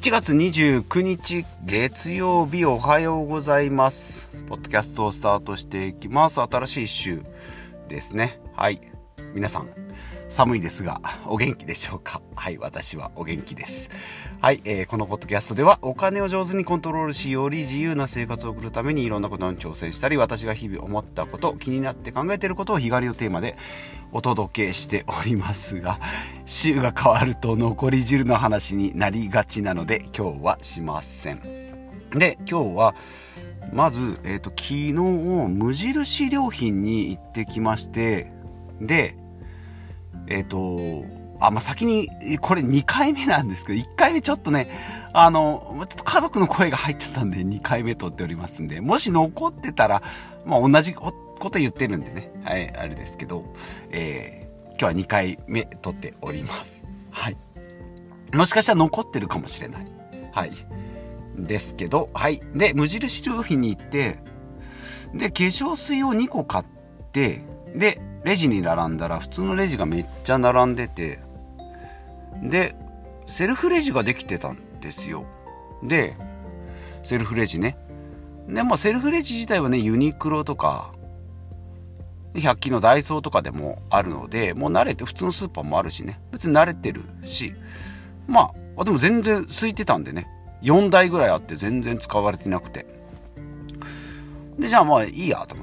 1月29日月曜日おはようございます。ポッドキャストをスタートしていきます。新しい週ですね。はい。皆さん、寒いですが、お元気でしょうか？はい、私はお元気です。はい、えーこのポッドキャストではお金を上手にコントロールし、より自由な生活を送るためにいろんなことに挑戦したり、私が日々思ったこと、気になって考えていることを日替わりのテーマでお届けしておりますが、週が変わると残り汁の話になりがちなので、今日はしません。で、今日は、まず、えっ、と、昨日、無印良品に行ってきまして、で、えっ、と、あ、まあ、先に、これ2回目なんですけど、1回目ちょっとね、あの、ちょっと家族の声が入っちゃったんで、2回目撮っておりますんで、もし残ってたら、まあ、同じこと言ってるんでね、はい、あれですけど、えー今日は2回目撮っております。はい。もしかしたら残ってるかもしれない。はい。ですけど、はい。で、無印良品に行って、で、化粧水を2個買って、で、レジに並んだら、普通のレジがめっちゃ並んでて、で、セルフレジができてたんですよ。で、セルフレジね。で、まあ、セルフレジ自体はね、ユニクロとか、100均のダイソーとかでもあるので、もう慣れて、普通のスーパーもあるしね、別に慣れてるし、まあ、でも全然空いてたんでね、4台ぐらいあって全然使われてなくて。で、じゃあまあいいやと。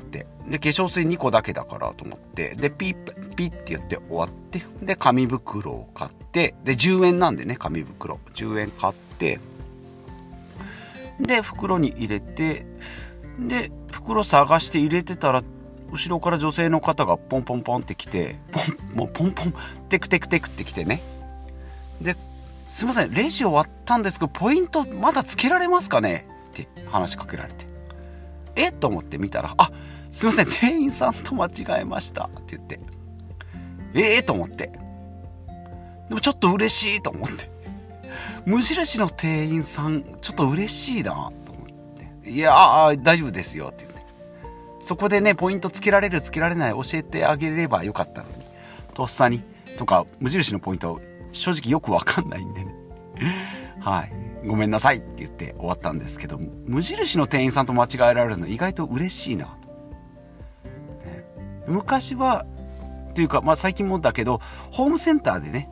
で、化粧水2個だけだからと思って、で、ピッ、ピッって言って終わって、で、紙袋を買って、で、10円なんでね、紙袋。10円買って、で、袋に入れて、で、袋探して入れてたら、後ろから女性の方がポンポンポンって来て、ポン、もうポンポン、テクテクテクって来てね。で、すいません、レジ終わったんですけど、ポイントまだつけられますかね？って話しかけられて。え？っと思って見たら、あっ、すいません、店員さんと間違えましたって言って。ええと思って。でもちょっと嬉しいと思って。無印の店員さん、ちょっと嬉しいなと思って。いやー、大丈夫ですよって言って。そこでね、ポイントつけられる、つけられない教えてあげればよかったのに。とっさに。とか、無印のポイント、正直よくわかんないんでね。はい。ごめんなさいって言って終わったんですけど、無印の店員さんと間違えられるの意外と嬉しいな。昔は、というか、まあ最近もだけど、ホームセンターでね、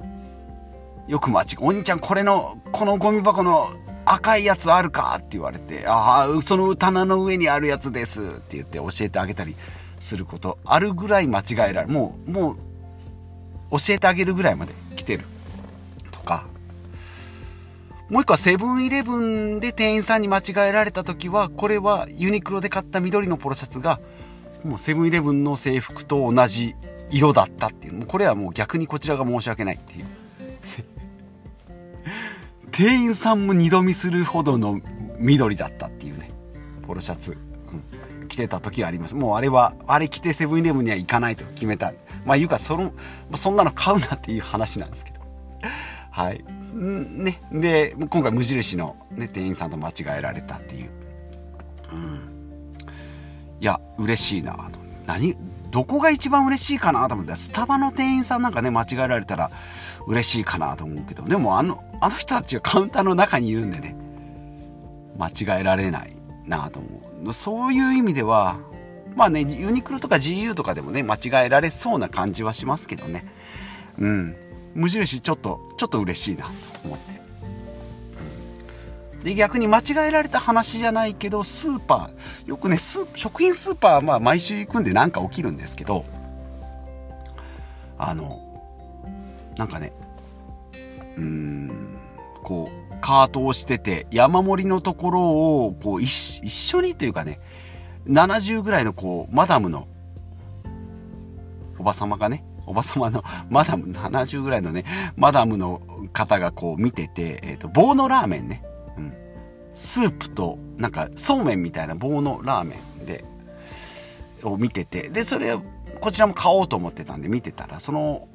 よく間違、お兄ちゃんこれの、このゴミ箱の赤いやつあるかって言われて、ああ、その棚の上にあるやつですって言って教えてあげたりすることあるぐらい間違えられる。もう、もう、教えてあげるぐらいまで来てる。とか、もう一個はセブンイレブンで店員さんに間違えられた時は、これはユニクロで買った緑のポロシャツが、もうセブンイレブンの制服と同じ色だったっていう。もうこれはもう逆にこちらが申し訳ないっていう。店員さんも二度見するほどの緑だったっていうね。ポロシャツ。うん、着てた時があります。もうあれは、あれ着てセブンイレブンには行かないと決めた。まあいうか、その、そんなの買うなっていう話なんですけど。はい。ね。で、今回無印の、ね、店員さんと間違えられたっていう。うん。いや、嬉しいなと。何？どこが一番嬉しいかなと思って、スタバの店員さんなんかね、間違えられたら嬉しいかなと思うけど、でもあの、あの人たちがカウンターの中にいるんでね、間違えられないなと思う。そういう意味では、まあね、ユニクロとか GU とかでもね、間違えられそうな感じはしますけどね。うん。無印ちょっと、ちょっと嬉しいなと思って。で、逆に間違えられた話じゃないけど、スーパー、よくね、食品スーパー、まあ毎週行くんでなんか起きるんですけど、あの、なんかね、うーん、こう、カートをしてて、山盛りのところを、こう、一一緒にというかね、70ぐらいのこう、マダムの、おばさまがね、おばさまの、マダム、70ぐらいのね、マダムの方がこう見てて、えっ、と、棒のラーメンね、スープと、なんか、そうめんみたいな棒のラーメンで、を見てて、で、それを、こちらも買おうと思ってたんで見てたら、その、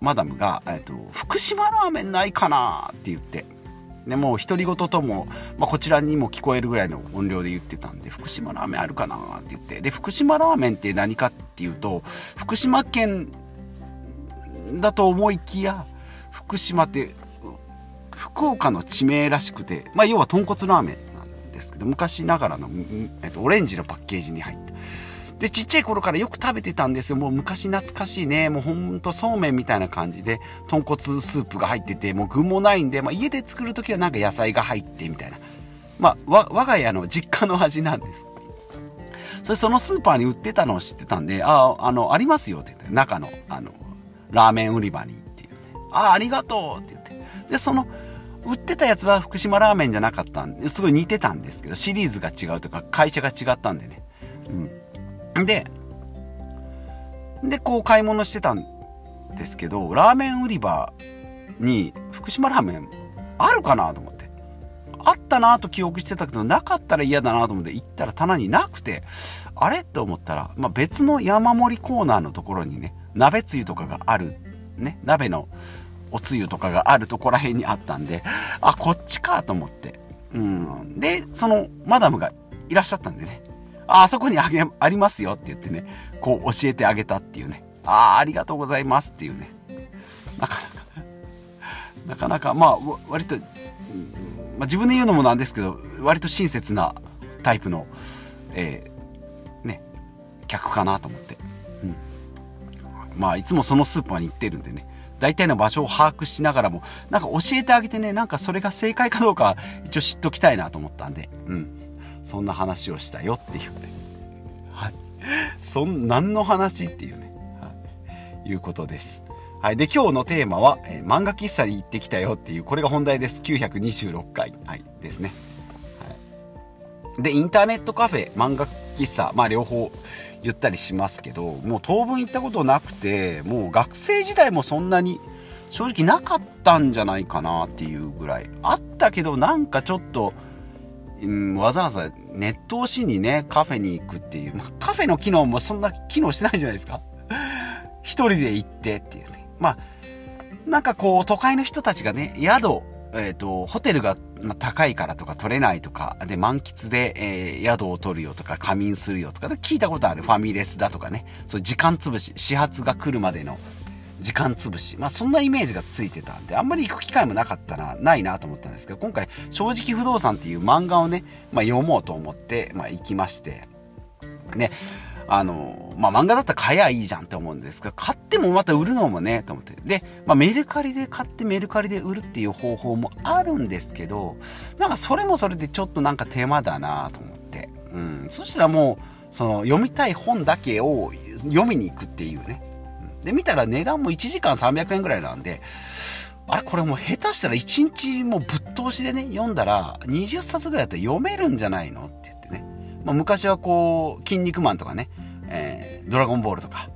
マダムが、えっ、と、福島ラーメンないかなって言って、でもう独り言とも、まあ、こちらにも聞こえるぐらいの音量で言ってたんで福島ラーメンあるかなって言ってで福島ラーメンって何かっていうと福島県だと思いきや福島って福岡の地名らしくて、まあ、要は豚骨ラーメンなんですけど昔ながらの、えっと、オレンジのパッケージに入ってで、ちっちゃい頃からよく食べてたんですよ。もう昔懐かしいね。もうほんとそうめんみたいな感じで、豚骨スープが入ってて、もう具もないんで、まあ、家で作るときはなんか野菜が入ってみたいな。まあ、我が家の実家の味なんです。それそのスーパーに売ってたのを知ってたんで、ああ、あの、ありますよって言って、中の、あの、ラーメン売り場にっていうね。ああ、ありがとうって言って。で、その、売ってたやつは福島ラーメンじゃなかったんで、すごい似てたんですけど、シリーズが違うとか、会社が違ったんでね。うん。で、で、こう買い物してたんですけど、ラーメン売り場に福島ラーメンあるかなと思って。あったなと記憶してたけど、なかったら嫌だなと思って行ったら棚になくて、あれと思ったら、まあ、別の山盛りコーナーのところにね、鍋つゆとかがある、ね、鍋のおつゆとかがあるとこら辺にあったんで、あ、こっちかと思って。うん。で、そのマダムがいらっしゃったんでね、あ、あそこにあげ、ありますよって言ってね、こう教えてあげたっていうね、ああ、ありがとうございますっていうね、なかなか、なかなか、まあ、割と、まあ、自分で言うのもなんですけど、割と親切なタイプの、えー、ね、客かなと思って。うん。まあ、いつもそのスーパーに行ってるんでね、大体の場所を把握しながらも、なんか教えてあげてね、なんかそれが正解かどうか一応知っときたいなと思ったんで、うん。そんな話をしたよっていうね。はい。そん、何の話っていうね。はい。いうことです。はい。で、今日のテーマは、えー、漫画喫茶に行ってきたよっていう、これが本題です。926回。はい。ですね。はい。で、インターネットカフェ、漫画喫茶、まあ両方言ったりしますけど、もう当分行ったことなくて、もう学生時代もそんなに正直なかったんじゃないかなっていうぐらい。あったけど、なんかちょっと、うん、わざわざネット押しにね、カフェに行くっていうま。カフェの機能もそんな機能してないじゃないですか。一人で行ってっていうね。まあ、なんかこう、都会の人たちがね、宿、えっ、ー、と、ホテルがま高いからとか取れないとか、で、満喫で、えー、宿を取るよとか、仮眠するよとか、聞いたことある。ファミレスだとかね、そう時間潰し、始発が来るまでの時間潰し。まあそんなイメージがついてたんで、あんまり行く機会もなかったな、ないなと思ったんですけど、今回、正直不動産っていう漫画をね、まあ読もうと思って、まあ行きまして、ね、あの、まあ漫画だったら買えばいいじゃんって思うんですけど、買ってもまた売るのもね、と思って。で、まあメルカリで買ってメルカリで売るっていう方法もあるんですけど、なんかそれもそれでちょっとなんか手間だなと思って。うん。そしたらもう、その読みたい本だけを読みに行くっていうね。で、見たら値段も1時間300円ぐらいなんで、あれこれもう下手したら1日もうぶっ通しでね、読んだら20冊ぐらいだったら読めるんじゃないのって。まあ、昔はこう、筋肉マンとかね、えー、ドラゴンボールとか、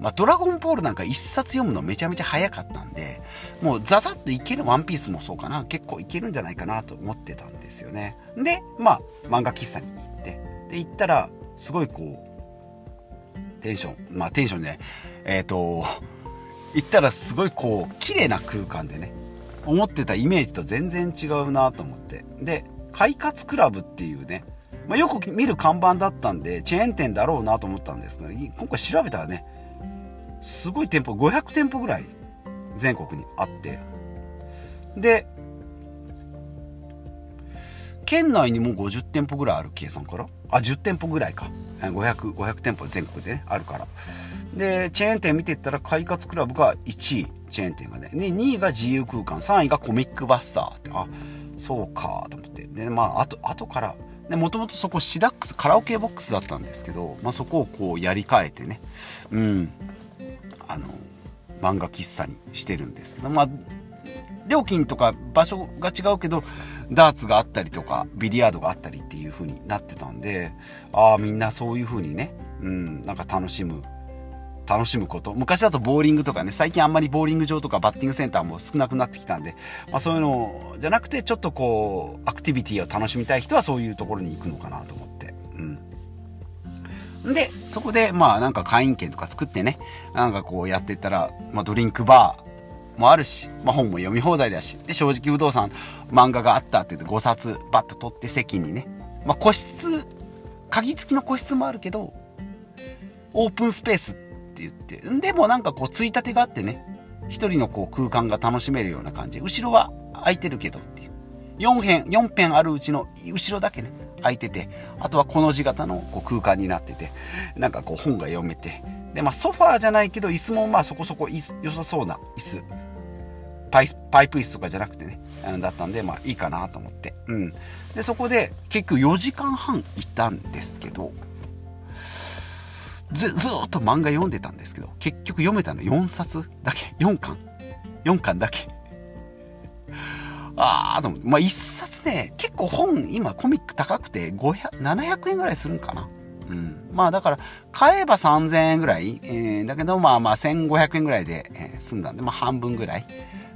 まあ、ドラゴンボールなんか1冊読むのめちゃめちゃ早かったんで、もうザザッといけるワンピースもそうかな、結構いけるんじゃないかなと思ってたんですよね。で、まあ、漫画喫茶に行って、で、行ったら、すごいこう、テンション、まあテンションね、えっ、ー、と、行ったらすごいこう、綺麗な空間でね、思ってたイメージと全然違うなと思って。で、快活クラブっていうね、まあ、よく見る看板だったんで、チェーン店だろうなと思ったんですが、今回調べたらね、すごい店舗、500店舗ぐらい全国にあって、で、県内にも50店舗ぐらいある計算からあ、10店舗ぐらいか。500、500店舗全国でね、あるから。で、チェーン店見ていったら、快活クラブが1位、チェーン店がね。で、2位が自由空間、3位がコミックバスターって、あ、そうか、と思って。で、まあ、あと、後から、で、もともとそこシダックス、カラオケボックスだったんですけど、まあ、そこをこうやり替えてね、うん、あの、漫画喫茶にしてるんですけど、まあ、料金とか場所が違うけど、ダーツがあったりとか、ビリヤードがあったりっていう風になってたんで、ああ、みんなそういう風にね、うん、なんか楽しむ楽しむこと。昔だとボーリングとかね、最近あんまりボーリング場とかバッティングセンターも少なくなってきたんで、まあそういうのじゃなくて、ちょっとこう、アクティビティを楽しみたい人はそういうところに行くのかなと思って。うん。で、そこで、まあなんか会員券とか作ってね、なんかこうやっていったら、まあドリンクバーもあるし、まあ本も読み放題だし、で、正直不動産漫画があったって言って5冊バッと取って席にね、まあ個室、鍵付きの個室もあるけど、オープンスペースって言って、でもなんかこう、ついたてがあってね、一人のこう空間が楽しめるような感じ。後ろは、空いてるけどっていう。4辺、4辺あるうちの後ろだけね、空いてて、あとはこの字型のこう空間になってて、なんかこう本が読めて、で、まあソファーじゃないけど椅子もまあそこそこ良さそうな椅子。パイパイプ椅子とかじゃなくてね、だったんで、まあいいかなと思って。うん。で、そこで結局4時間半行ったんですけど、ず、ずっと漫画読んでたんですけど、結局読めたの4冊だけ。4巻。4巻だけ。あー、でも、まあ、1冊ね、結構本、今コミック高くて、500、700円ぐらいするんかな。うん。まあだから、買えば3000円ぐらい、えー、だけどまあまあ1500円ぐらいで、えー、済んだんで、まあ半分ぐらい。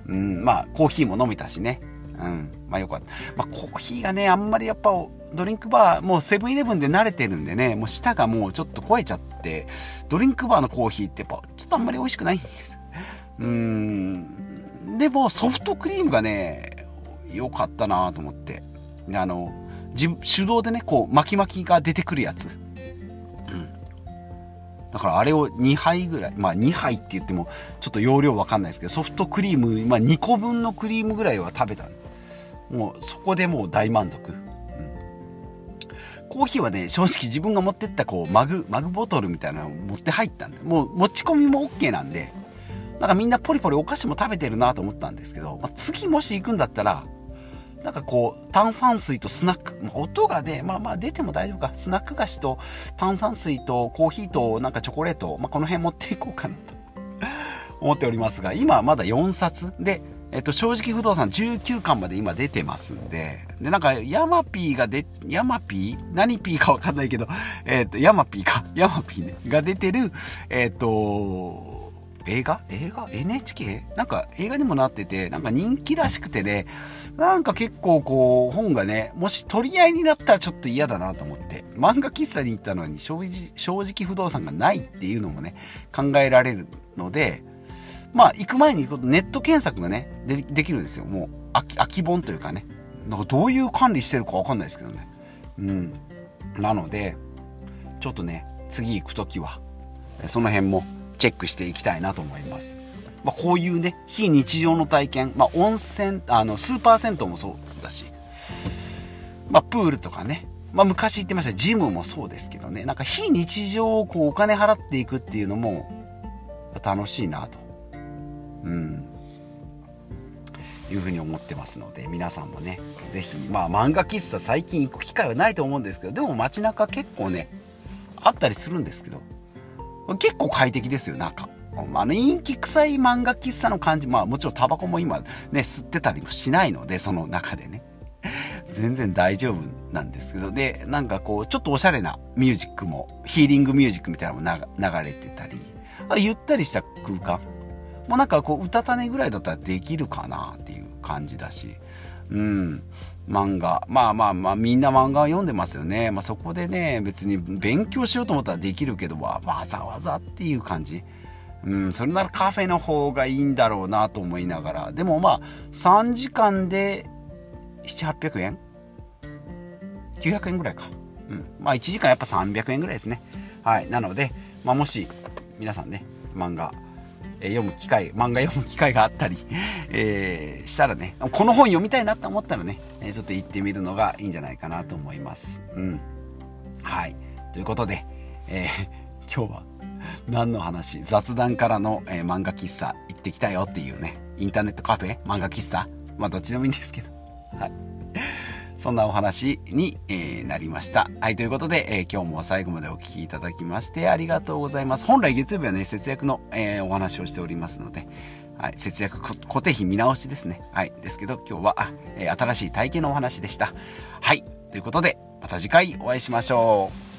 うん、まあコーヒーも飲めたしね。うん、まあよかった。まあコーヒーがね、あんまりやっぱドリンクバー、もうセブンイレブンで慣れてるんでね、もう舌がもうちょっと超えちゃって、ドリンクバーのコーヒーってやっぱちょっとあんまり美味しくないんです。うーん。でもソフトクリームがね、良かったなと思って。あの、手動でね、こう巻き巻きが出てくるやつ。だからあれを2杯ぐらい、まあ2杯って言ってもちょっと容量わかんないですけど、ソフトクリーム、まあ2個分のクリームぐらいは食べた。もうそこでもう大満足。コーヒーはね、正直自分が持ってったこうマグ、マグボトルみたいなのを持って入ったんで、もう持ち込みも OK なんで、なんかみんなポリポリお菓子も食べてるなと思ったんですけど、まあ、次もし行くんだったら、なんかこう、炭酸水とスナック、まあ、音がね、まあまあ出ても大丈夫か。スナック菓子と炭酸水とコーヒーとなんかチョコレート、まあこの辺持っていこうかなと思っておりますが、今はまだ4冊で、えっと、正直不動産19巻まで今出てますんで、で、なんか、ヤマピーが出、ヤマピー？何ピーかわかんないけど、えっと、ヤマピーか、ヤマピーね、が出てる、えっと、映画？映画 ?NHK? なんか映画にもなってて、なんか人気らしくてね、なんか結構こう、本がね、もし取り合いになったらちょっと嫌だなと思って、漫画喫茶に行ったのに正直正直不動産がないっていうのもね、考えられるので、まあ行く前にネット検索がね、でできるんですよ。もう空き、空き本というかね。なんかどういう管理してるかわかんないですけどね。うん。なので、ちょっとね、次行くときは、その辺もチェックしていきたいなと思います。まあ、こういうね、非日常の体験、まあ、温泉、あの、スーパー銭湯もそうだし、まあ、プールとかね、まあ、昔言ってましたジムもそうですけどね、なんか非日常をこうお金払っていくっていうのも楽しいなと。うん。いうふうに思ってますので、皆さんもね、ぜひ、まあ漫画喫茶最近行く機会はないと思うんですけど、でも街中結構ね、あったりするんですけど、結構快適ですよ、中。あの、陰気臭い漫画喫茶の感じ、まあもちろんタバコも今ね、吸ってたりもしないので、その中でね。全然大丈夫なんですけど、で、なんかこう、ちょっとおしゃれなミュージックも、ヒーリングミュージックみたいなのも流れてたり、ゆったりした空間。もうなんかこう、歌種ぐらいだったらできるかなっていう感じだし、うん。漫画。まあまあまあ、みんな漫画を読んでますよね。まあそこでね、別に勉強しようと思ったらできるけど、わざわざっていう感じ。うん、それならカフェの方がいいんだろうなと思いながら。でもまあ、3時間で700800円 ?900 円ぐらいか。うん。まあ1時間やっぱ300円ぐらいですね。はい。なので、まあもし、皆さんね、漫画、え読む機会、漫画読む機会があったり、えー、したらね、この本読みたいなと思ったらね、ちょっと行ってみるのがいいんじゃないかなと思います。うん。はい。ということで、えー、今日は何の話雑談からの、えー、漫画喫茶行ってきたよっていうね、インターネットカフェ？漫画喫茶？まあどっちでもいいんですけど。はい。そんなお話に、えー、なりました。はい、ということで、えー、今日も最後までお聴きいただきましてありがとうございます。本来月曜日はね、節約の、えー、お話をしておりますので、はい、節約固定費見直しですね。はい、ですけど今日は、え新しい体験のお話でした。はい、ということで、また次回お会いしましょう。